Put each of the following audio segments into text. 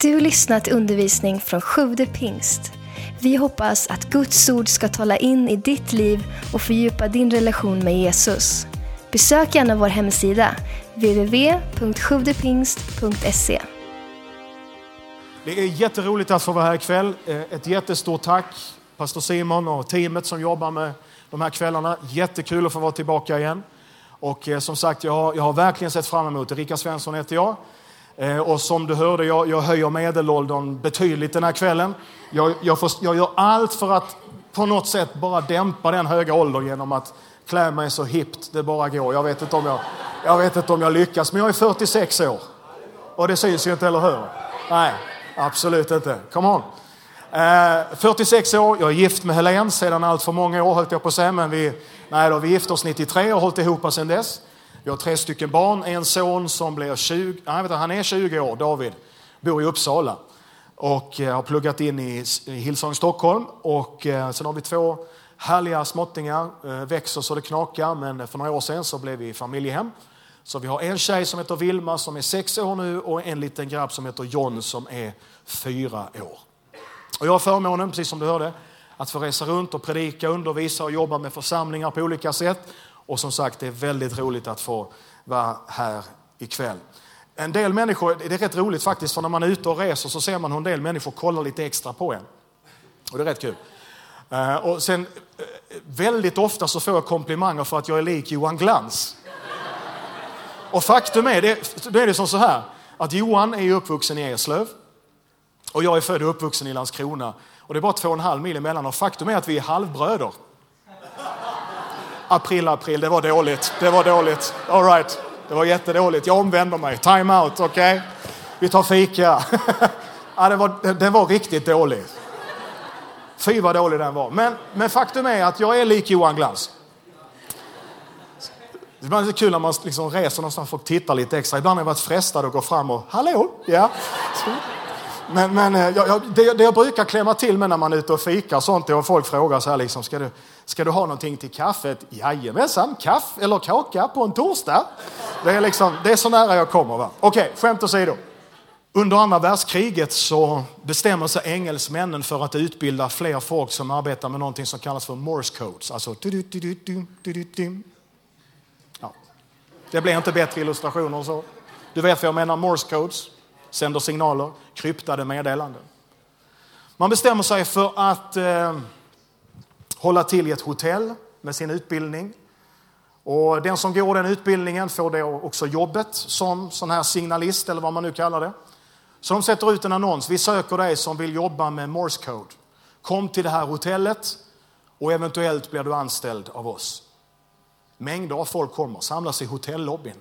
Du lyssnat till undervisning från Sjude pingst. Vi hoppas att Guds ord ska tala in i ditt liv och fördjupa din relation med Jesus. Besök gärna vår hemsida, www.sjuvdepingst.se. Det är jätteroligt att få vara här ikväll. Eh, ett jättestort tack pastor Simon och teamet som jobbar med de här kvällarna. Jättekul att få vara tillbaka igen. Och eh, som sagt, jag har, jag har verkligen sett fram emot det. Rickard Svensson heter jag. Eh, och som du hörde, jag, jag höjer medelåldern betydligt den här kvällen. Jag, jag, får, jag gör allt för att på något sätt bara dämpa den höga åldern genom att klä mig så hippt det bara går. Jag vet inte om jag, jag, vet inte om jag lyckas, men jag är 46 år. Och det syns ju inte, eller hur? Nej, absolut inte. Come on. Eh, 46 år, jag är gift med Helene sedan allt för många år, höll jag på att säga. Men vi, nej då, vi gifte oss 93 och har hållit ihop sedan dess. Vi har tre stycken barn, en son som blir 20, nej, vänta, han är 20 år, David, bor i Uppsala och eh, har pluggat in i, Hillsong Stockholm. Och eh, sen har vi två härliga småttingar, eh, växer så det knakar, men för några år sedan så blev vi familjehem. Så vi har en tjej som heter Vilma som är sex år nu och en liten grabb som heter John som är fyra år. Och jag har förmånen, precis som du hörde, att få resa runt och predika, undervisa och jobba med församlingar på olika sätt. Och som sagt, det är väldigt roligt att få vara här ikväll. En del människor, det är rätt roligt faktiskt, för när man är ute och reser så ser man hur en del människor kollar lite extra på en. Och det är rätt kul. Eh, och sen, eh, väldigt ofta så får jag komplimanger för att jag är lik Johan Glans. Och faktum är, det, då är det som så här, att Johan är uppvuxen i Eslöv och jag är född och uppvuxen i Landskrona. Och det är bara två och en halv mil emellan och faktum är att vi är halvbröder. April, april, det var dåligt. Det var dåligt. All right. Det var jättedåligt. Jag omvänder mig. Time out, okej? Vi tar fika. ja, det var, den var riktigt dålig. Fy vad dålig den var. Men, men faktum är att jag är lik Johan Glans. Det är kul när man liksom reser någonstans och folk tittar lite extra. Ibland har jag varit frestad att gå fram och hallå, ja. Så. Men, men eh, jag, jag, det, det jag brukar klämma till med när man är ute och fikar sånt är om folk frågar så här liksom, ska du, ska du ha någonting till kaffet? Jajamensan, kaffe eller kaka på en torsdag. Det är, liksom, det är så nära jag kommer. Va? Okej, skämt åsido. Under andra världskriget så bestämmer sig engelsmännen för att utbilda fler folk som arbetar med någonting som kallas för Morse codes. Alltså. Ja. Det blir inte bättre illustrationer och så. Du vet vad jag menar, Morse codes sänder signaler, kryptade meddelanden. Man bestämmer sig för att eh, hålla till i ett hotell med sin utbildning. Och den som går den utbildningen får då också jobbet som sån här signalist eller vad man nu kallar det. Så de sätter ut en annons. Vi söker dig som vill jobba med Morse code. Kom till det här hotellet och eventuellt blir du anställd av oss. Mängder av folk kommer, samlas i hotellobbyn.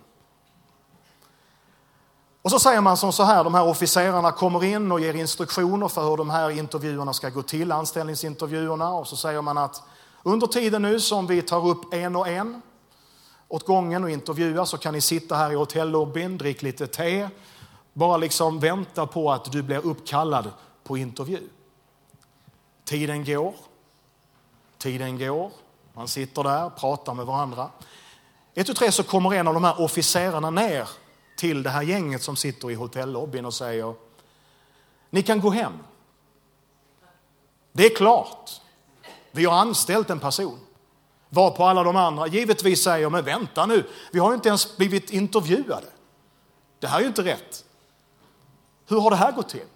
Och så säger man som så här, de här officerarna kommer in och ger instruktioner för hur de här intervjuerna ska gå till, anställningsintervjuerna. Och så säger man att under tiden nu som vi tar upp en och en åt gången och intervjuar så kan ni sitta här i hotellobbyn, drick lite te, bara liksom vänta på att du blir uppkallad på intervju. Tiden går, tiden går, man sitter där, pratar med varandra. Ett och tre så kommer en av de här officerarna ner till det här gänget som sitter i hotellobbyn och säger ni kan gå hem. Det är klart. Vi har anställt en person. Var på alla de andra givetvis säger men vänta nu, vi har ju inte ens blivit intervjuade. Det här är ju inte rätt. Hur har det här gått till?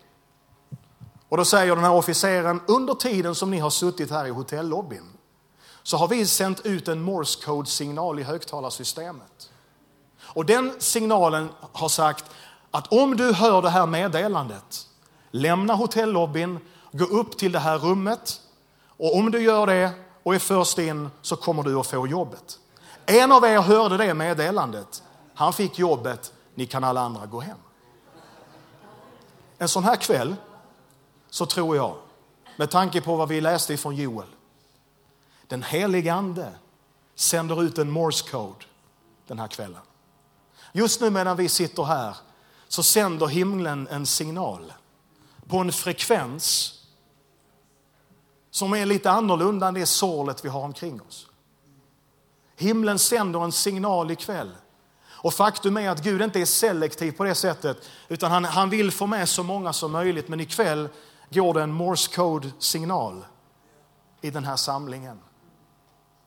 Och då säger den här officeren, under tiden som ni har suttit här i hotellobbyn så har vi sänt ut en morse code-signal i högtalarsystemet. Och den signalen har sagt att om du hör det här meddelandet, lämna hotellobbyn, gå upp till det här rummet och om du gör det och är först in så kommer du att få jobbet. En av er hörde det meddelandet, han fick jobbet, ni kan alla andra gå hem. En sån här kväll så tror jag, med tanke på vad vi läste ifrån Joel, den helige ande sänder ut en morse code den här kvällen. Just nu medan vi sitter här så sänder himlen en signal på en frekvens som är lite annorlunda än det sorlet vi har omkring oss. Himlen sänder en signal ikväll Och faktum är att Gud inte är selektiv på det sättet, utan han, han vill få med så många som möjligt. Men ikväll går det en morse code-signal i den här samlingen.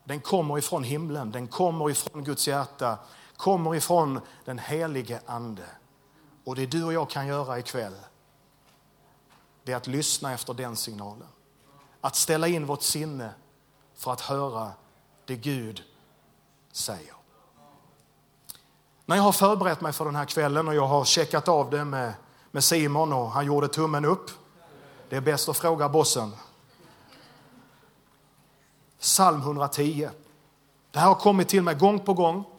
Den kommer ifrån himlen, den kommer ifrån Guds hjärta, kommer ifrån den helige Ande. Och det du och jag kan göra ikväll, det är att lyssna efter den signalen. Att ställa in vårt sinne för att höra det Gud säger. När jag har förberett mig för den här kvällen och jag har checkat av det med, med Simon och han gjorde tummen upp. Det är bäst att fråga bossen. Psalm 110. Det här har kommit till mig gång på gång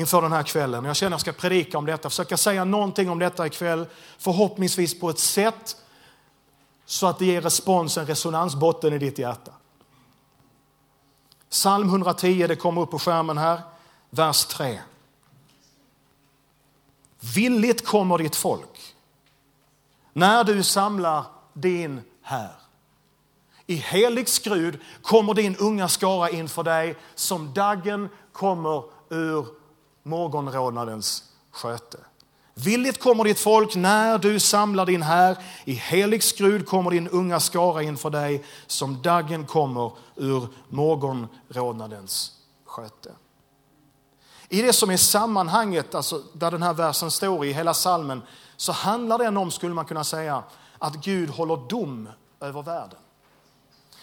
inför den här kvällen. Jag känner att jag ska predika om detta, försöka säga någonting om detta ikväll. Förhoppningsvis på ett sätt så att det ger respons, en resonansbotten i ditt hjärta. Psalm 110, det kommer upp på skärmen här, vers 3. Villigt kommer ditt folk när du samlar din här. I helig skrud kommer din unga skara inför dig som daggen kommer ur morgonrådnadens sköte. Villigt kommer ditt folk när du samlar din här. I helig skrud kommer din unga skara inför dig som dagen kommer ur morgonrådnadens sköte. I det som är sammanhanget, alltså där den här versen står i hela salmen, så handlar den om, skulle man kunna säga, att Gud håller dom över världen.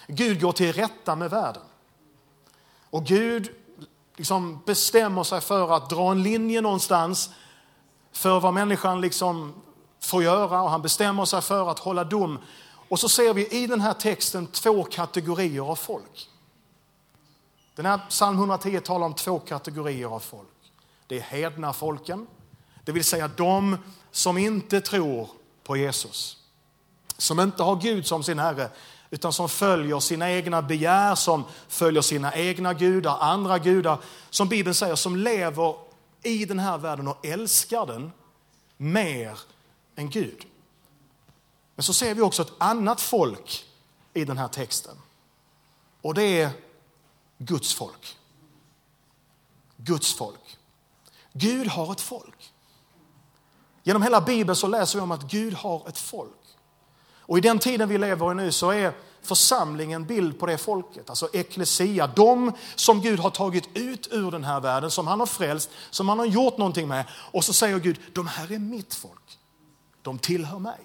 Gud går till rätta med världen. Och Gud liksom bestämmer sig för att dra en linje någonstans för vad människan liksom får göra och han bestämmer sig för att hålla dom. Och så ser vi i den här texten två kategorier av folk. Den här psalm 110 talar om två kategorier av folk. Det är hedna folken, det vill säga de som inte tror på Jesus. Som inte har Gud som sin Herre, utan som följer sina egna begär, som följer sina egna gudar, andra gudar, som Bibeln säger, som lever i den här världen och älskar den mer än Gud. Men så ser vi också ett annat folk i den här texten. Och det är Guds folk. Guds folk. Gud har ett folk. Genom hela Bibeln så läser vi om att Gud har ett folk. Och i den tiden vi lever i nu så är församlingen bild på det folket, alltså eklesia, de som Gud har tagit ut ur den här världen, som han har frälst, som han har gjort någonting med. Och så säger Gud, de här är mitt folk, de tillhör mig.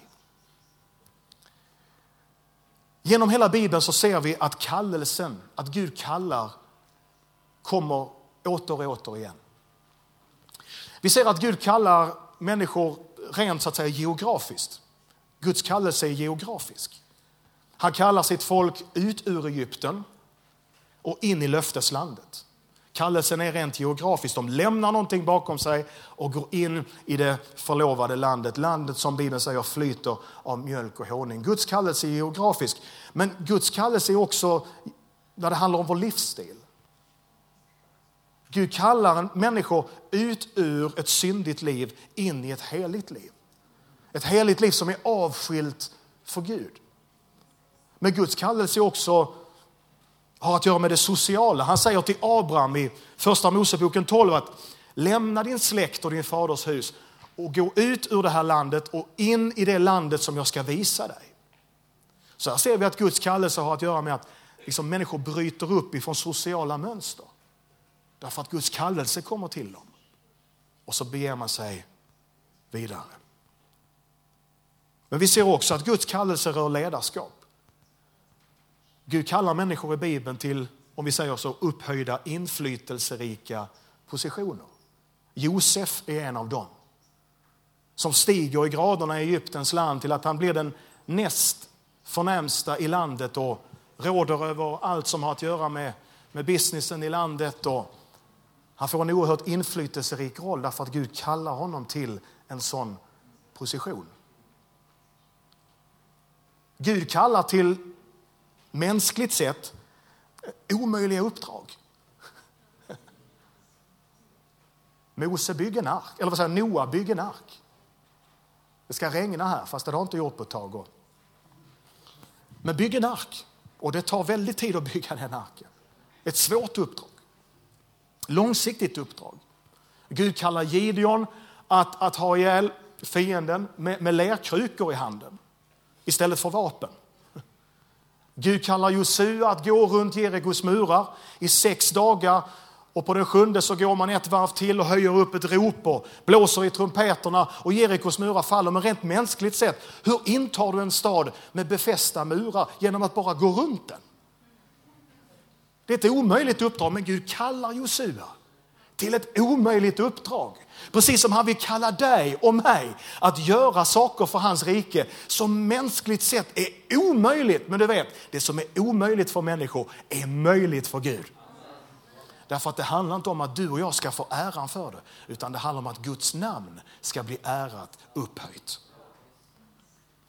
Genom hela Bibeln så ser vi att kallelsen, att Gud kallar, kommer åter och åter igen. Vi ser att Gud kallar människor rent så att säga geografiskt. Guds kallelse är geografisk. Han kallar sitt folk ut ur Egypten och in i löfteslandet. Kallelsen är rent geografiskt. De lämnar någonting bakom sig och går in i det förlovade landet. Landet som Bibeln säger flyter av mjölk och honung. Guds kallelse är geografisk. Men Guds kallelse är också när det handlar om vår livsstil. Gud kallar människor ut ur ett syndigt liv in i ett heligt liv. Ett heligt liv som är avskilt för Gud. Men Guds kallelse också har att göra med det sociala. Han säger till Abraham i första Moseboken 12 att lämna din släkt och din faders hus och gå ut ur det här landet och in i det landet som jag ska visa dig. Så här ser vi att Guds kallelse har att göra med att liksom människor bryter upp ifrån sociala mönster. Därför att Guds kallelse kommer till dem. Och så beger man sig vidare. Men vi ser också att Guds kallelse rör ledarskap. Gud kallar människor i Bibeln till, om vi säger så, upphöjda inflytelserika positioner. Josef är en av dem. Som stiger i graderna i Egyptens land till att han blir den näst förnämsta i landet och råder över allt som har att göra med, med businessen i landet. Och han får en oerhört inflytelserik roll därför att Gud kallar honom till en sån position. Gud kallar till mänskligt sett omöjliga uppdrag. Mose bygger en ark, eller vad säger Noa bygger en ark. Det ska regna här, fast det har inte gjort på ett tag. Men bygg en ark. Och det tar väldigt tid att bygga den arken. Ett svårt uppdrag. långsiktigt uppdrag. Gud kallar Gideon att, att ha ihjäl fienden med, med lerkrukor i handen istället för vapen. Gud kallar Josua att gå runt Jerikos murar i sex dagar och på den sjunde så går man ett varv till och höjer upp ett rop och blåser i trumpeterna och Jerikos murar faller. Men rent mänskligt sett, hur intar du en stad med befästa murar genom att bara gå runt den? Det är ett omöjligt uppdrag, men Gud kallar Josua till ett omöjligt uppdrag. Precis som han vill kalla dig och mig att göra saker för hans rike som mänskligt sett är omöjligt. Men du vet, det som är omöjligt för människor är möjligt för Gud. Därför att det handlar inte om att du och jag ska få äran för det, utan det handlar om att Guds namn ska bli ärat upphöjt.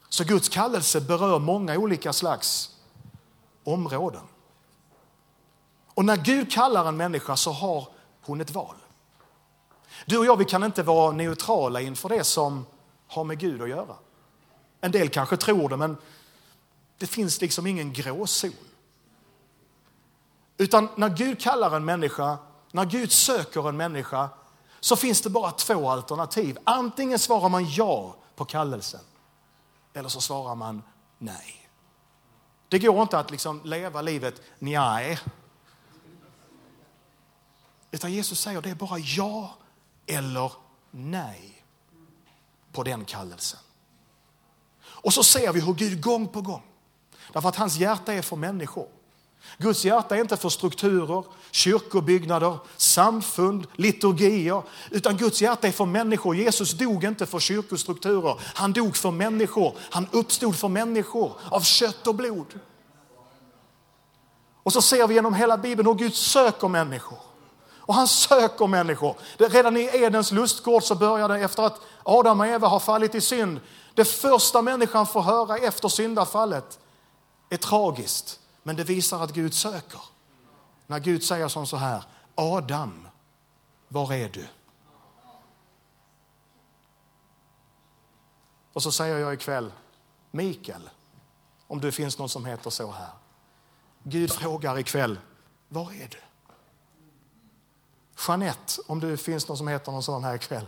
Så Guds kallelse berör många olika slags områden. Och när Gud kallar en människa så har hon ett val. Du och jag vi kan inte vara neutrala inför det som har med Gud att göra. En del kanske tror det, men det finns liksom ingen gråzon. Utan när Gud kallar en människa, när Gud söker en människa, så finns det bara två alternativ. Antingen svarar man ja på kallelsen, eller så svarar man nej. Det går inte att liksom leva livet nej. Utan Jesus säger det är bara ja eller nej på den kallelsen. Och så ser vi hur Gud gång på gång, därför att hans hjärta är för människor. Guds hjärta är inte för strukturer, kyrkobyggnader, samfund, liturgier, utan Guds hjärta är för människor. Jesus dog inte för kyrkostrukturer, han dog för människor. Han uppstod för människor av kött och blod. Och så ser vi genom hela Bibeln hur Gud söker människor. Och han söker människor. Redan i Edens lustgård så börjar det efter att Adam och Eva har fallit i synd. Det första människan får höra efter syndafallet är tragiskt. Men det visar att Gud söker. När Gud säger som så här, Adam, var är du? Och så säger jag ikväll, Mikael, om det finns någon som heter så här. Gud frågar ikväll, var är du? Jeanette, om det finns någon som heter någon sån här ikväll.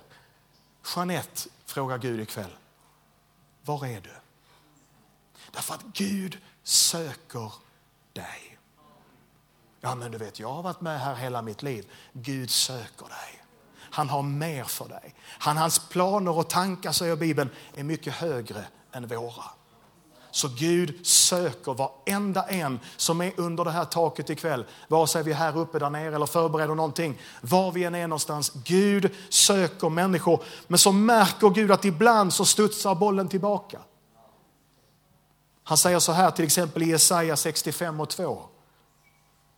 Jeanette frågar Gud ikväll, var är du? Därför att Gud söker dig. Ja, men du vet, jag har varit med här hela mitt liv. Gud söker dig. Han har mer för dig. Han, hans planer och tankar, säger Bibeln, är mycket högre än våra. Så Gud söker varenda en som är under det här taket ikväll. Vare sig vi är här uppe, där nere eller förbereder någonting. Var vi än är någonstans. Gud söker människor. Men så märker Gud att ibland så studsar bollen tillbaka. Han säger så här till exempel i Jesaja 65 och 2.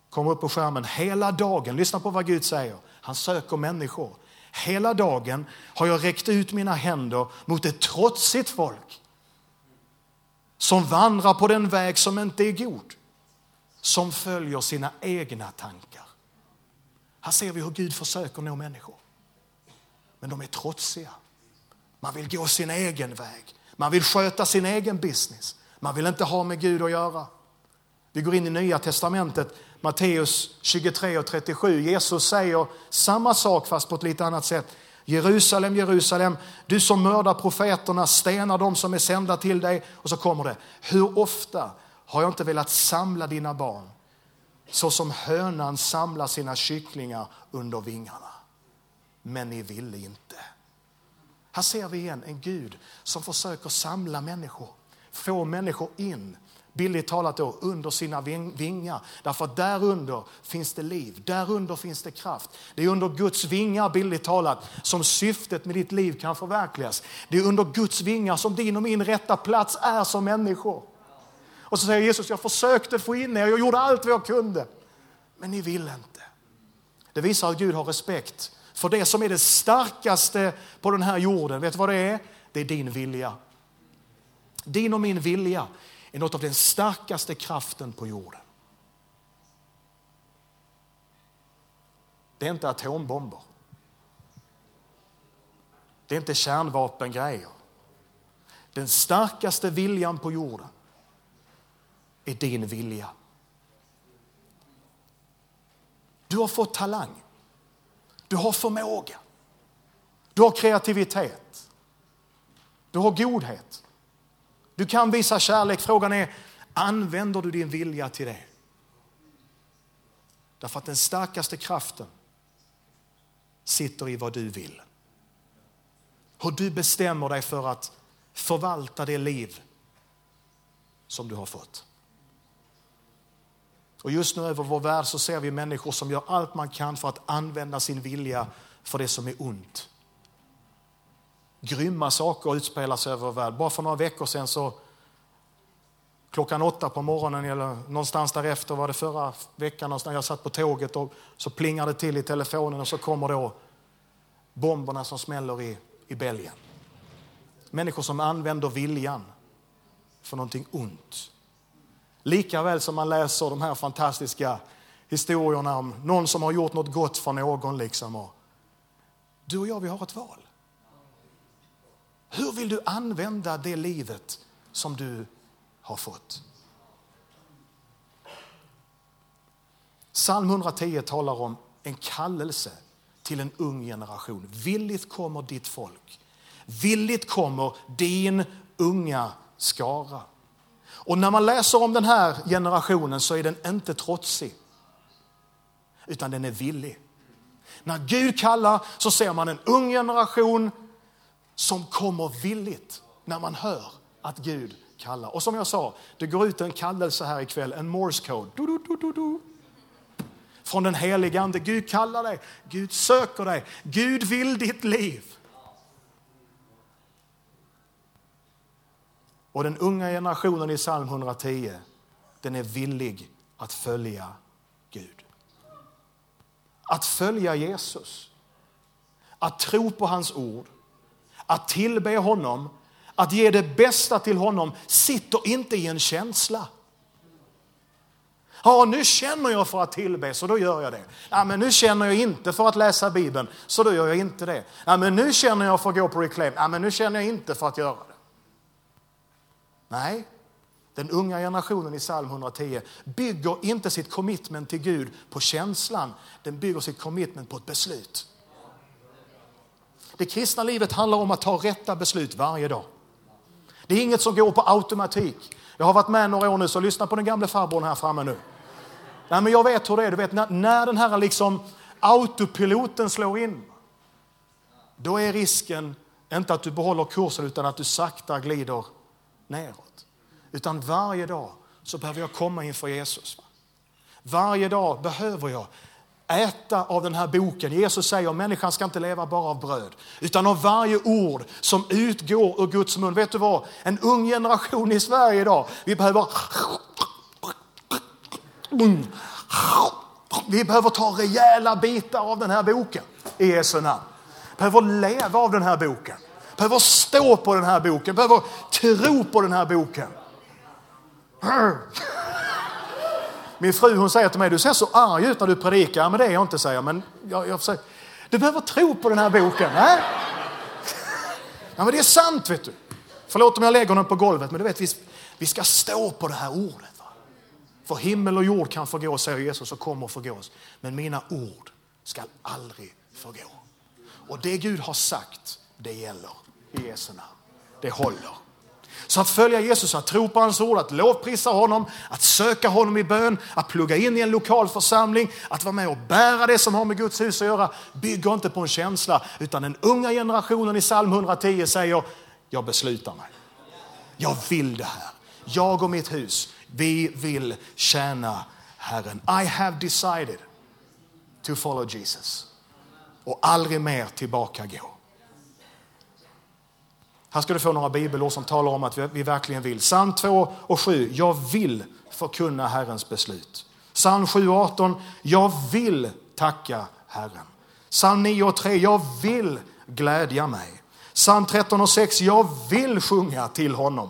Kom upp på skärmen. Hela dagen, lyssna på vad Gud säger. Han söker människor. Hela dagen har jag räckt ut mina händer mot ett trotsigt folk som vandrar på den väg som inte är god, som följer sina egna tankar. Här ser vi hur Gud försöker nå människor. Men de är trotsiga. Man vill gå sin egen väg. Man vill sköta sin egen business. Man vill inte ha med Gud att göra. Vi går in i Nya Testamentet, Matteus 23 och 37. Jesus säger samma sak fast på ett lite annat sätt. Jerusalem, Jerusalem, du som mördar profeterna, stenar dem som är sända till dig. Och så kommer det, hur ofta har jag inte velat samla dina barn så som hönan samlar sina kycklingar under vingarna. Men ni ville inte. Här ser vi igen en Gud som försöker samla människor få människor in, billigt talat då, under sina vingar. Därför att därunder finns det liv, därunder finns det kraft. Det är under Guds vingar, billigt talat, som syftet med ditt liv kan förverkligas. Det är under Guds vingar som din och min rätta plats är som människor. Och så säger Jesus, jag försökte få in er, jag gjorde allt vad jag kunde. Men ni ville inte. Det visar att Gud har respekt för det som är det starkaste på den här jorden. Vet du vad det är? Det är din vilja. Din och min vilja är något av den starkaste kraften på jorden. Det är inte atombomber. Det är inte kärnvapengrejer. Den starkaste viljan på jorden är din vilja. Du har fått talang. Du har förmåga. Du har kreativitet. Du har godhet. Du kan visa kärlek. Frågan är, använder du din vilja till det? Därför att den starkaste kraften sitter i vad du vill. Hur du bestämmer dig för att förvalta det liv som du har fått. Och just nu över vår värld så ser vi människor som gör allt man kan för att använda sin vilja för det som är ont. Grymma saker utspelar sig över vår värld. Bara för några veckor sedan så klockan åtta på morgonen eller någonstans därefter var det förra veckan när jag satt på tåget och så plingar det till i telefonen och så kommer då bomberna som smäller i, i Belgien. Människor som använder viljan för någonting ont. Likaväl som man läser de här fantastiska historierna om någon som har gjort något gott för någon. Liksom. Och du och jag, vi har ett val. Hur vill du använda det livet som du har fått? Psalm 110 talar om en kallelse till en ung generation. Villigt kommer ditt folk. Villigt kommer din unga skara. Och när man läser om den här generationen så är den inte trotsig, utan den är villig. När Gud kallar så ser man en ung generation som kommer villigt när man hör att Gud kallar. Och som jag sa, det går ut en kallelse här ikväll, en morse code. Du, du, du, du, Från den helige Ande. Gud kallar dig, Gud söker dig, Gud vill ditt liv. Och den unga generationen i psalm 110, den är villig att följa Gud. Att följa Jesus, att tro på hans ord, att tillbe honom, att ge det bästa till honom sitter inte i en känsla. Ja, nu känner jag för att tillbe, så då gör jag det. Ja, men nu känner jag inte för att läsa Bibeln, så då gör jag inte det. Ja, men nu känner jag för att gå på reclaim. Ja, men nu känner jag inte för att göra det. Nej, den unga generationen i psalm 110 bygger inte sitt commitment till Gud på känslan, den bygger sitt commitment på ett beslut. Det kristna livet handlar om att ta rätta beslut varje dag. Det är inget som går på automatik. Jag har varit med några år nu, så lyssna på den gamla farbrorn här framme nu. Nej, men jag vet hur det är. Du vet, när, när den här liksom autopiloten slår in, då är risken inte att du behåller kursen utan att du sakta glider neråt. Utan varje dag så behöver jag komma inför Jesus. Varje dag behöver jag äta av den här boken. Jesus säger att människan ska inte leva bara av bröd, utan av varje ord som utgår ur Guds mun. Vet du vad? En ung generation i Sverige idag, vi behöver vi behöver ta rejäla bitar av den här boken i Jesu namn. behöver leva av den här boken behöver stå på den här boken, behöver tro på den här boken. Min fru hon säger till mig, du ser så arg ut när du predikar. Ja, Men det är jag inte, säger men jag. jag försöker. du behöver tro på den här boken. Äh? Ja, men det är sant, vet du. Förlåt om jag lägger honom på golvet, men du vet, vi, vi ska stå på det här ordet. Va? För himmel och jord kan förgå, säger Jesus, och kommer förgås. Men mina ord ska aldrig förgå. Och det Gud har sagt, det gäller i Jesu namn. Det håller. Så att följa Jesus, att tro på hans ord, att lovprisa honom, att söka honom i bön, att plugga in i en lokal församling, att vara med och bära det som har med Guds hus att göra, bygger inte på en känsla, utan den unga generationen i psalm 110 säger, jag beslutar mig. Jag vill det här. Jag och mitt hus, vi vill tjäna Herren. I have decided to follow Jesus. Och aldrig mer tillbaka gå. Här ska du få några bibelord som talar om att vi verkligen vill. Psalm 2 och 7. Jag vill förkunna Herrens beslut. Psalm 7 och 18. Jag vill tacka Herren. Psalm 9 och 3. Jag vill glädja mig. Psalm 13 och 6. Jag vill sjunga till honom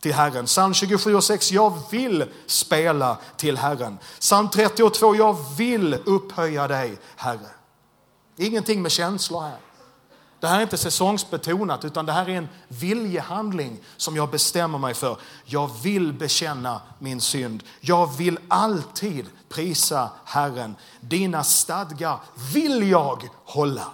till Herren. Psalm 27 och 6. Jag vill spela till Herren. Psalm 32. Jag vill upphöja dig, Herre. Ingenting med känslor här. Det här är inte säsongsbetonat utan det här är en viljehandling som jag bestämmer mig för. Jag vill bekänna min synd. Jag vill alltid prisa Herren. Dina stadgar vill jag hålla.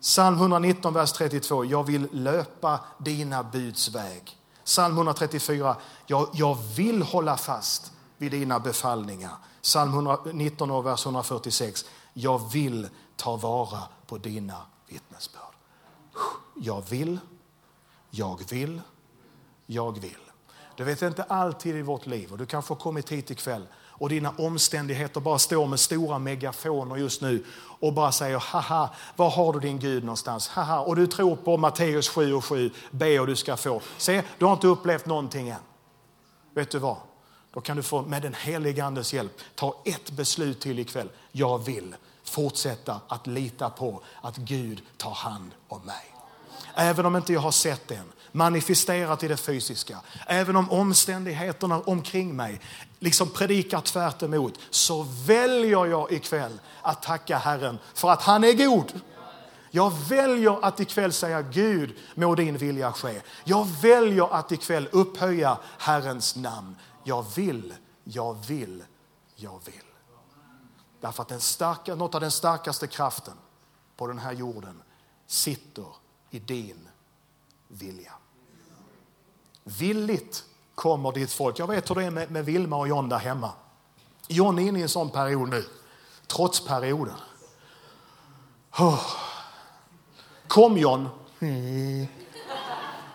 Psalm 119, vers 32. Jag vill löpa dina buds väg. Psalm 134. Jag, jag vill hålla fast vid dina befallningar. Psalm 119, vers 146. Jag vill ta vara på dina vittnesbörd. Jag vill, jag vill, jag vill. Du vet inte alltid i vårt liv och du kanske har kommit hit ikväll och dina omständigheter bara står med stora megafoner just nu och bara säger haha, var har du din Gud någonstans? Haha, och du tror på Matteus 7 och 7, be och du ska få. Se, du har inte upplevt någonting än. Vet du vad? Då kan du få med den helige Andes hjälp ta ett beslut till ikväll. Jag vill fortsätta att lita på att Gud tar hand om mig. Även om inte jag har sett det än, manifesterat i det fysiska. Även om omständigheterna omkring mig liksom predikar tvärt emot, så väljer jag ikväll att tacka Herren för att han är god. Jag väljer att ikväll säga Gud, må din vilja ske. Jag väljer att ikväll upphöja Herrens namn. Jag vill, jag vill, jag vill. Därför att den starka, något av den starkaste kraften på den här jorden sitter i din vilja. Villigt kommer ditt folk. Jag vet hur det är med, med Vilma och John där hemma. John är inne i en sån period nu, trots perioden. Oh. Kom John.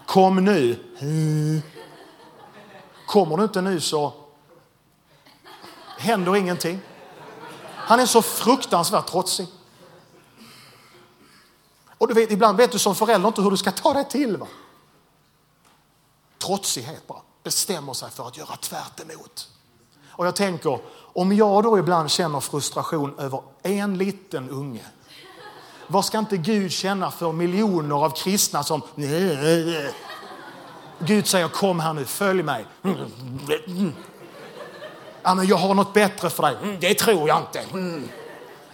Kom nu. Kommer du inte nu så händer ingenting. Han är så fruktansvärt trotsig. Och du vet, ibland vet du som förälder inte hur du ska ta dig till. Va? Trotsighet bara. Bestämmer sig för att göra tvärt emot. Och jag tänker, om jag då ibland känner frustration över en liten unge. Vad ska inte Gud känna för miljoner av kristna som... Gud säger kom här nu, följ mig ja, men jag har något bättre för dig. Mm, det tror jag inte. Mm.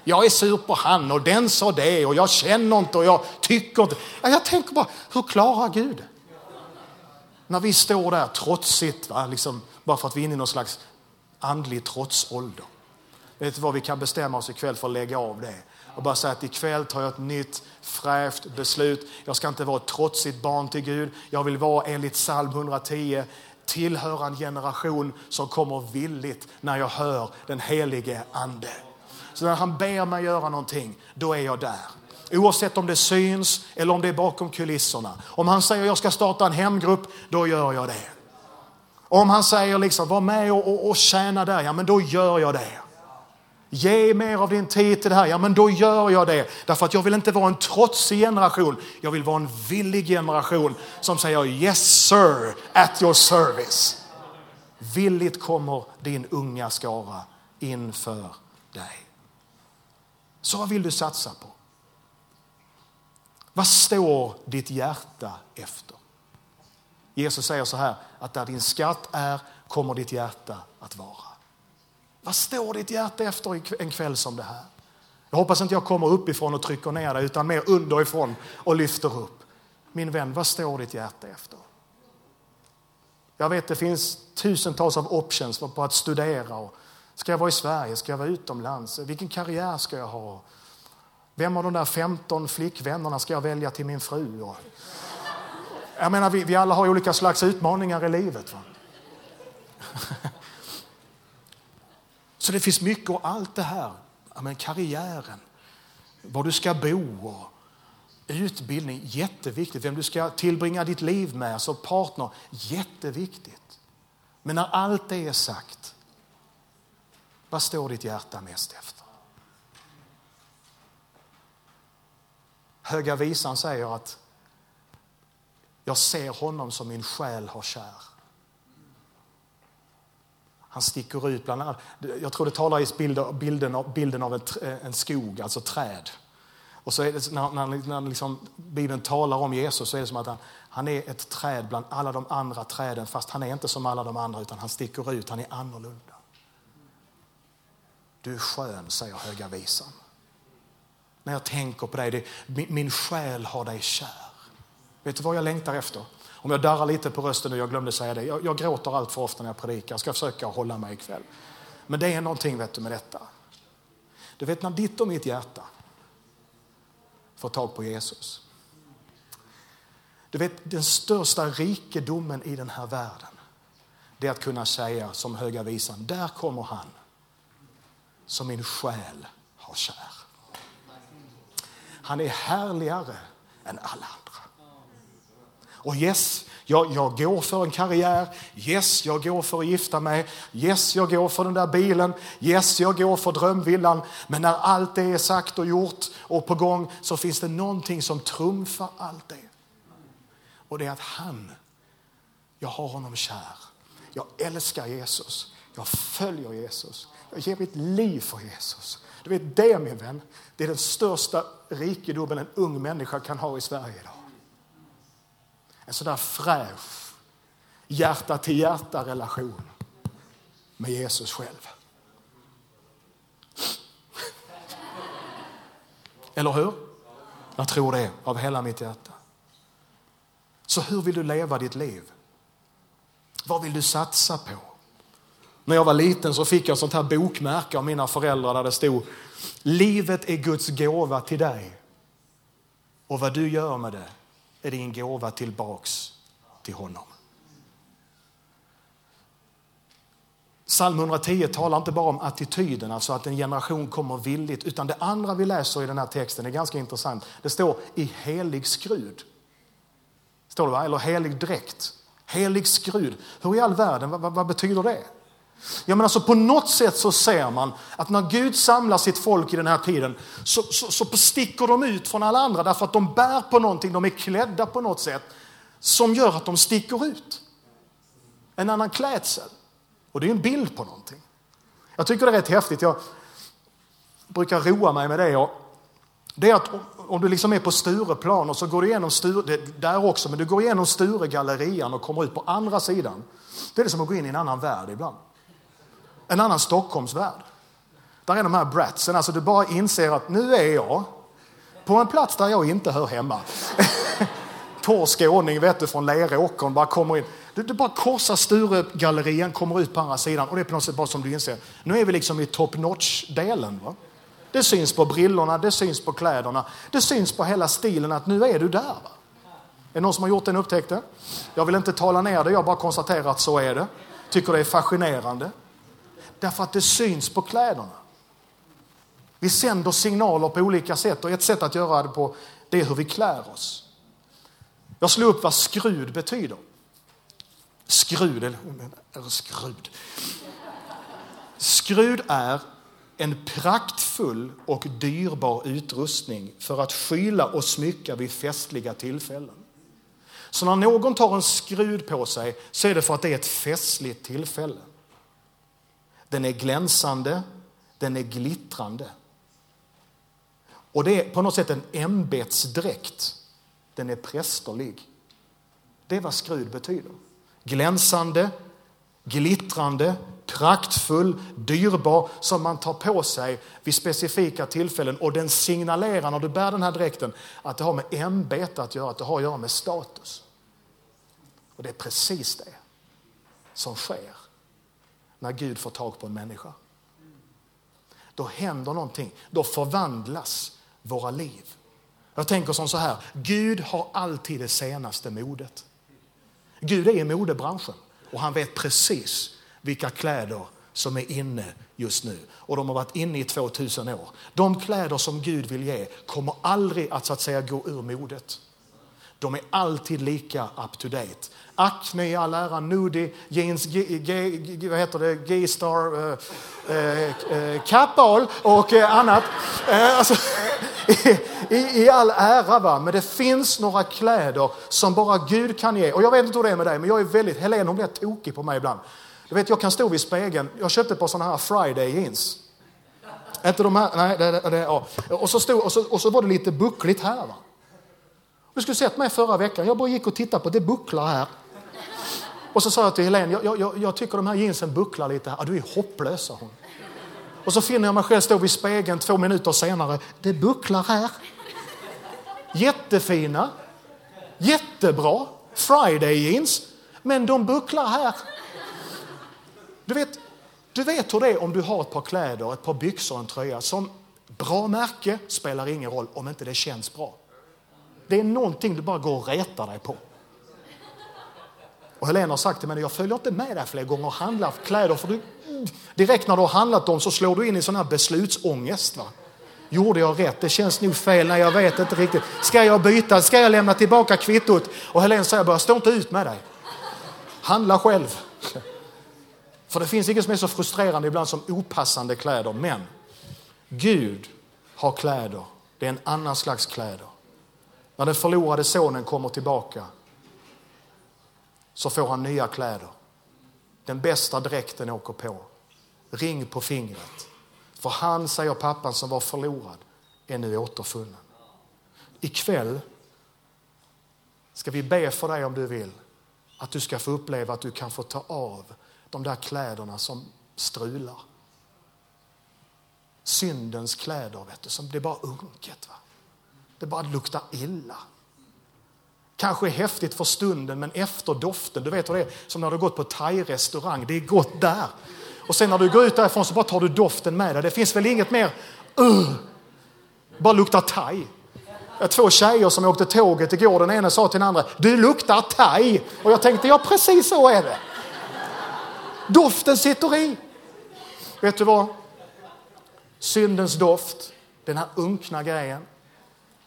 Jag är sur på han och den sa det och jag känner inte och jag tycker inte. Ja, jag tänker bara, hur klarar Gud När vi står där trotsigt, va? Liksom, bara för att vi är inne i någon slags andlig trotsålder. Vet du vad, vi kan bestämma oss ikväll för att lägga av det och bara säga att ikväll tar jag ett nytt fräscht beslut. Jag ska inte vara ett trotsigt barn till Gud. Jag vill vara enligt psalm 110 tillhöra en generation som kommer villigt när jag hör den helige Ande. Så när han ber mig göra någonting, då är jag där. Oavsett om det syns eller om det är bakom kulisserna. Om han säger jag ska starta en hemgrupp, då gör jag det. Om han säger liksom var med och, och, och tjäna där, ja men då gör jag det. Ge mer av din tid till det här. Ja, men då gör jag det. Därför att jag vill inte vara en trotsig generation. Jag vill vara en villig generation som säger yes sir, at your service. Villigt kommer din unga skara inför dig. Så vad vill du satsa på? Vad står ditt hjärta efter? Jesus säger så här, att där din skatt är kommer ditt hjärta att vara. Vad står ditt hjärta efter en kväll som det här? Jag hoppas inte jag kommer uppifrån och trycker ner dig utan mer underifrån och lyfter upp. Min vän, vad står ditt hjärta efter? Jag vet det finns tusentals av options på att studera. Och ska jag vara i Sverige? Ska jag vara utomlands? Vilken karriär ska jag ha? Vem av de där 15 flickvännerna ska jag välja till min fru? Jag menar, vi, vi alla har olika slags utmaningar i livet. Va? Så det finns mycket och allt det här, men karriären, var du ska bo och utbildning, jätteviktigt. Vem du ska tillbringa ditt liv med, alltså partner, jätteviktigt. Men när allt det är sagt, vad står ditt hjärta mest efter? Höga visan säger att jag ser honom som min själ har kär. Han sticker ut bland annat. Jag tror det talar i bilden, bilden av en skog, alltså träd. Och så är det, när, när, när liksom Bibeln talar om Jesus så är det som att han, han är ett träd bland alla de andra träden fast han är inte som alla de andra utan han sticker ut, han är annorlunda. Du är skön, säger Höga Visan. när jag tänker på dig. Det, min, min själ har dig kär. Vet du vad jag längtar efter? Om jag darrar lite på rösten nu... jag glömde säga det. Jag, jag gråter allt för ofta när jag predikar. Jag ska försöka hålla mig ikväll. Men det är någonting vet du, med detta. Du vet när ditt och mitt hjärta får tag på Jesus. Du vet den största rikedomen i den här världen. Det är att kunna säga som höga visan, där kommer han som min själ har kär. Han är härligare än alla andra. Och yes, jag, jag går för en karriär. Yes, jag går för att gifta mig. Yes, jag går för den där bilen. Yes, jag går för drömvillan. Men när allt det är sagt och gjort och på gång så finns det någonting som trumfar allt det. Och det är att han, jag har honom kär. Jag älskar Jesus. Jag följer Jesus. Jag ger mitt liv för Jesus. Du vet det min vän, det är den största rikedomen en ung människa kan ha i Sverige idag. En sån där fräsch hjärta till hjärta relation med Jesus själv. Eller hur? Jag tror det av hela mitt hjärta. Så hur vill du leva ditt liv? Vad vill du satsa på? När jag var liten så fick jag sånt här bokmärke av mina föräldrar där det stod Livet är Guds gåva till dig. Och vad du gör med det är din gåva tillbaks till honom. Psalm 110 talar inte bara om attityden, alltså att en generation kommer villigt, utan det andra vi läser i den här texten är ganska intressant. Det står i helig skrud. Står det va? Eller helig dräkt. Helig skrud. Hur i all världen, vad, vad betyder det? Ja, men alltså på något sätt så ser man att när Gud samlar sitt folk i den här tiden så, så, så sticker de ut från alla andra därför att de bär på någonting, de är klädda på något sätt som gör att de sticker ut. En annan klädsel. Och det är en bild på någonting. Jag tycker det är rätt häftigt. Jag brukar roa mig med det. Och det är att om du liksom är på Stureplan och så går du igenom Sture, där också, men du går igenom Sturegallerian och kommer ut på andra sidan. Det är det som att gå in i en annan värld ibland en annan Stockholmsvärld. Där är de här bratsen, alltså du bara inser att nu är jag på en plats där jag inte hör hemma. Torr skåning vet du, från Leråkern bara kommer in. Du, du bara korsar Sturegallerian, kommer ut på andra sidan och det är på något sätt bara som du inser. Nu är vi liksom i top notch-delen. Va? Det syns på brillorna, det syns på kläderna, det syns på hela stilen att nu är du där. Va? Är det någon som har gjort den upptäckten? Jag vill inte tala ner det, jag bara konstaterar att så är det. Tycker det är fascinerande. Därför att det syns på kläderna. Vi sänder signaler på olika sätt och ett sätt att göra det på det är hur vi klär oss. Jag slog upp vad skrud betyder. Skrud, eller skrud. Skrud är en praktfull och dyrbar utrustning för att skyla och smycka vid festliga tillfällen. Så när någon tar en skrud på sig så är det för att det är ett festligt tillfälle. Den är glänsande, den är glittrande. Och det är på något sätt en ämbetsdräkt. Den är prästerlig. Det är vad skrud betyder. Glänsande, glittrande, praktfull, dyrbar som man tar på sig vid specifika tillfällen och den signalerar när du bär den här dräkten att det har med ämbete att göra, att det har att göra med status. Och det är precis det som sker när Gud får tag på en människa. Då händer någonting. Då förvandlas våra liv. Jag tänker som så här, Gud har alltid det senaste modet. Gud är i modebranschen och han vet precis vilka kläder som är inne just nu. Och de har varit inne i 2000 år. De kläder som Gud vill ge kommer aldrig att så att säga gå ur modet. De är alltid lika up to date. Acne i all ära, Nudie, jeans, G, G, G, vad heter det, G-star, eh, eh, eh, Kappahl och eh, annat. Eh, alltså, i, I all ära, va? men det finns några kläder som bara Gud kan ge. Och jag vet inte hur det är med dig, men jag är väldigt, Helene hon blir tokig på mig ibland. Du vet, jag kan stå vid spegeln, jag köpte ett par sådana här Friday jeans. Inte de här, nej, det, det, det, ja. och, så stod, och, så, och så var det lite buckligt här. Va? Du skulle sett mig förra veckan, jag bara gick och tittade på det bucklar här. Och så sa jag till Helene, jag, jag, jag tycker de här jeansen bucklar lite här. Ja, du är hopplös, sa hon. Och Och så finner jag mig själv stå vid spegeln två minuter senare. Det bucklar här. Jättefina, jättebra Friday jeans, men de bucklar här. Du vet, du vet hur det är om du har ett par kläder, ett par byxor och en tröja som bra märke spelar ingen roll om inte det känns bra. Det är någonting du bara går och retar dig på. Och Helena har sagt till mig, jag följer inte med dig fler gånger och handlar kläder för du, direkt när du har handlat dem så slår du in i sån här beslutsångest. Va? Gjorde jag rätt? Det känns nog fel. Nej, jag vet inte riktigt. Ska jag byta? Ska jag lämna tillbaka kvittot? Och Helena säger bara, stå inte ut med dig. Handla själv. För det finns inget som är så frustrerande ibland som opassande kläder. Men Gud har kläder. Det är en annan slags kläder. När den förlorade sonen kommer tillbaka så får han nya kläder. Den bästa dräkten åker på. Ring på fingret. För han, säger pappan som var förlorad, är nu återfunnen. Ikväll ska vi be för dig om du vill. Att du ska få uppleva att du kan få ta av de där kläderna som strular. Syndens kläder, vet du, som det är bara unket. Va? Det bara luktar illa. Kanske är häftigt för stunden, men efter doften, du vet hur det är som när du gått på thai-restaurang, det är gott där. Och sen när du går ut därifrån så bara tar du doften med dig. Det finns väl inget mer, uh, bara luktar thai. Två tjejer som åkte tåget igår, den ena sa till den andra, du luktar thai. Och jag tänkte, ja precis så är det. Doften sitter i. Vet du vad? Syndens doft, den här unkna grejen,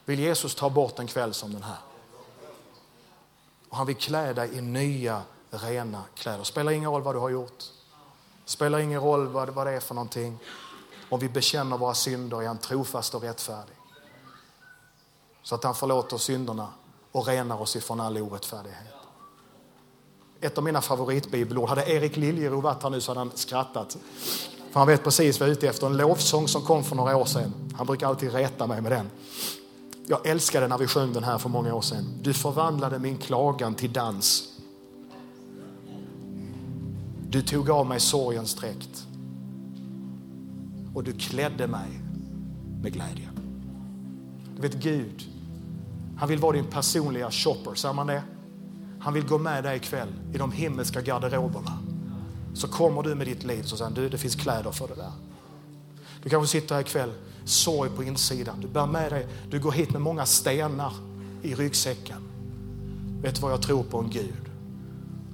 vill Jesus ta bort en kväll som den här. Och han vill klä dig i nya, rena kläder. Spelar ingen roll vad du har gjort. Spelar ingen roll vad, vad det är för någonting. Om vi bekänner våra synder är han trofast och rättfärdig. Så att han förlåter synderna och renar oss ifrån all orättfärdighet. Ett av mina favoritbibelord, hade Erik Liljero varit här nu så hade han skrattat. För han vet precis vad jag är ute efter. En lovsång som kom för några år sedan. Han brukar alltid reta mig med den. Jag älskade när vi sjöng den här för många år sedan. Du förvandlade min klagan till dans. Du tog av mig sorgens dräkt och du klädde mig med glädje. Du vet Gud, han vill vara din personliga shopper, säger man det? Han vill gå med dig ikväll i de himmelska garderoberna. Så kommer du med ditt liv och säger du, det finns kläder för det där. Du kanske sitter här ikväll, sorg på insidan. Du bär med dig, du går hit med många stenar i ryggsäcken. Vet du vad jag tror på? En Gud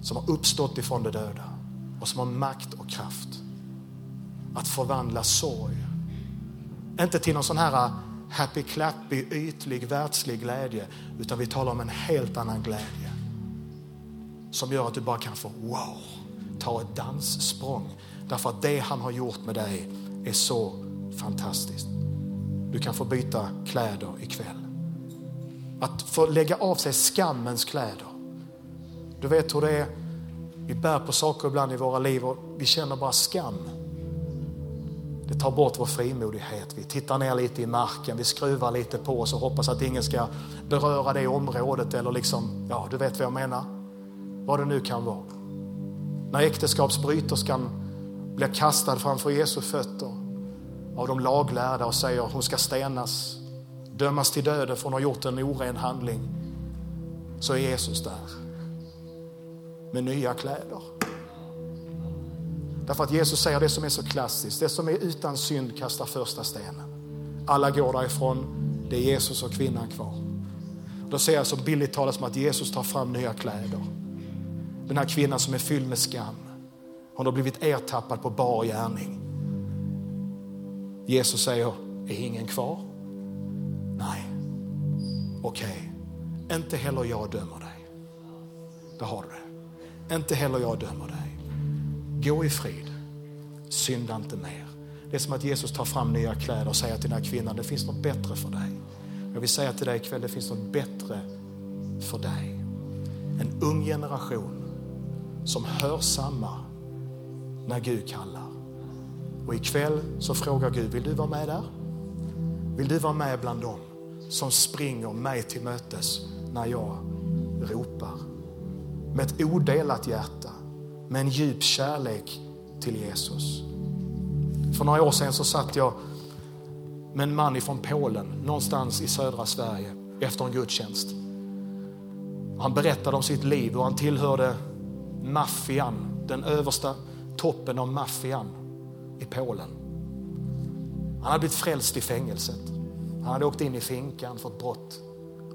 som har uppstått ifrån de döda och som har makt och kraft att förvandla sorg. Inte till någon sån här äh, happy clappy, ytlig, världslig glädje, utan vi talar om en helt annan glädje som gör att du bara kan få wow, ta ett danssprång. Därför att det han har gjort med dig är så fantastiskt. Du kan få byta kläder ikväll. Att få lägga av sig skammens kläder. Du vet hur det är. Vi bär på saker ibland i våra liv och vi känner bara skam. Det tar bort vår frimodighet. Vi tittar ner lite i marken, vi skruvar lite på oss och hoppas att ingen ska beröra det området eller liksom, ja du vet vad jag menar. Vad det nu kan vara. När äktenskapsbryterskan blir kastad framför Jesu fötter av de laglärda och säger att hon ska stenas, dömas till döden för hon har gjort en oren handling, så är Jesus där med nya kläder. Därför att Jesus säger det som är så klassiskt, det som är utan synd kastar första stenen. Alla går därifrån, det är Jesus och kvinnan kvar. Då ser jag så billigt talat som att Jesus tar fram nya kläder. Den här kvinnan som är fylld med skam. Hon har blivit ertappad på bar gärning. Jesus säger, är ingen kvar? Nej. Okej, okay. inte heller jag dömer dig. Det har du det. Inte heller jag dömer dig. Gå i frid. Synda inte mer. Det är som att Jesus tar fram nya kläder och säger till den här kvinnan, det finns något bättre för dig. Jag vill säga till dig ikväll, det finns något bättre för dig. En ung generation som hör samma när Gud kallar. Och ikväll så frågar Gud, vill du vara med där? Vill du vara med bland dem som springer mig till mötes när jag ropar? Med ett odelat hjärta, med en djup kärlek till Jesus. För några år sedan så satt jag med en man ifrån Polen, någonstans i södra Sverige, efter en gudstjänst. Han berättade om sitt liv och han tillhörde maffian, den översta toppen av maffian i Polen. Han hade blivit frälst i fängelset. Han hade åkt in i finkan för ett brott.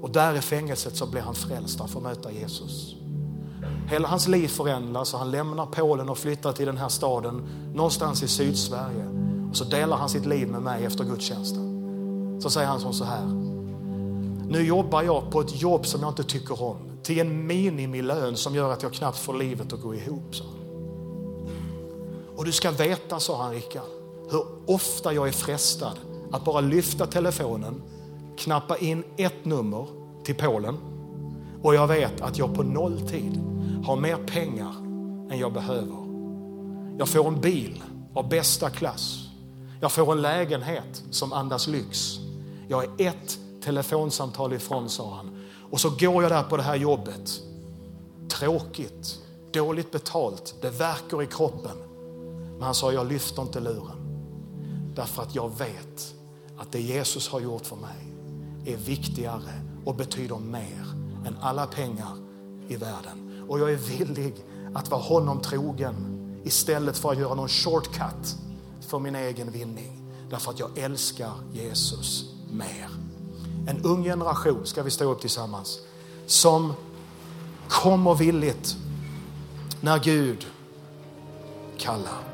Och där i fängelset så blir han frälst, han får möta Jesus. Hela hans liv förändras och han lämnar Polen och flyttar till den här staden någonstans i Sydsverige. Och så delar han sitt liv med mig efter gudstjänsten. Så säger han som så här. Nu jobbar jag på ett jobb som jag inte tycker om till en minimilön som gör att jag knappt får livet att gå ihop. Så. Och du ska veta, sa han Rickard, hur ofta jag är frestad att bara lyfta telefonen, knappa in ett nummer till Polen och jag vet att jag på nolltid har mer pengar än jag behöver. Jag får en bil av bästa klass. Jag får en lägenhet som andas lyx. Jag är ett telefonsamtal ifrån, sa han. Och så går jag där på det här jobbet. Tråkigt, dåligt betalt, det verkar i kroppen. Men han sa, jag lyfter inte luren. Därför att jag vet att det Jesus har gjort för mig är viktigare och betyder mer än alla pengar i världen. Och jag är villig att vara honom trogen istället för att göra någon shortcut för min egen vinning. Därför att jag älskar Jesus mer. En ung generation, ska vi stå upp tillsammans, som kommer villigt när Gud kallar.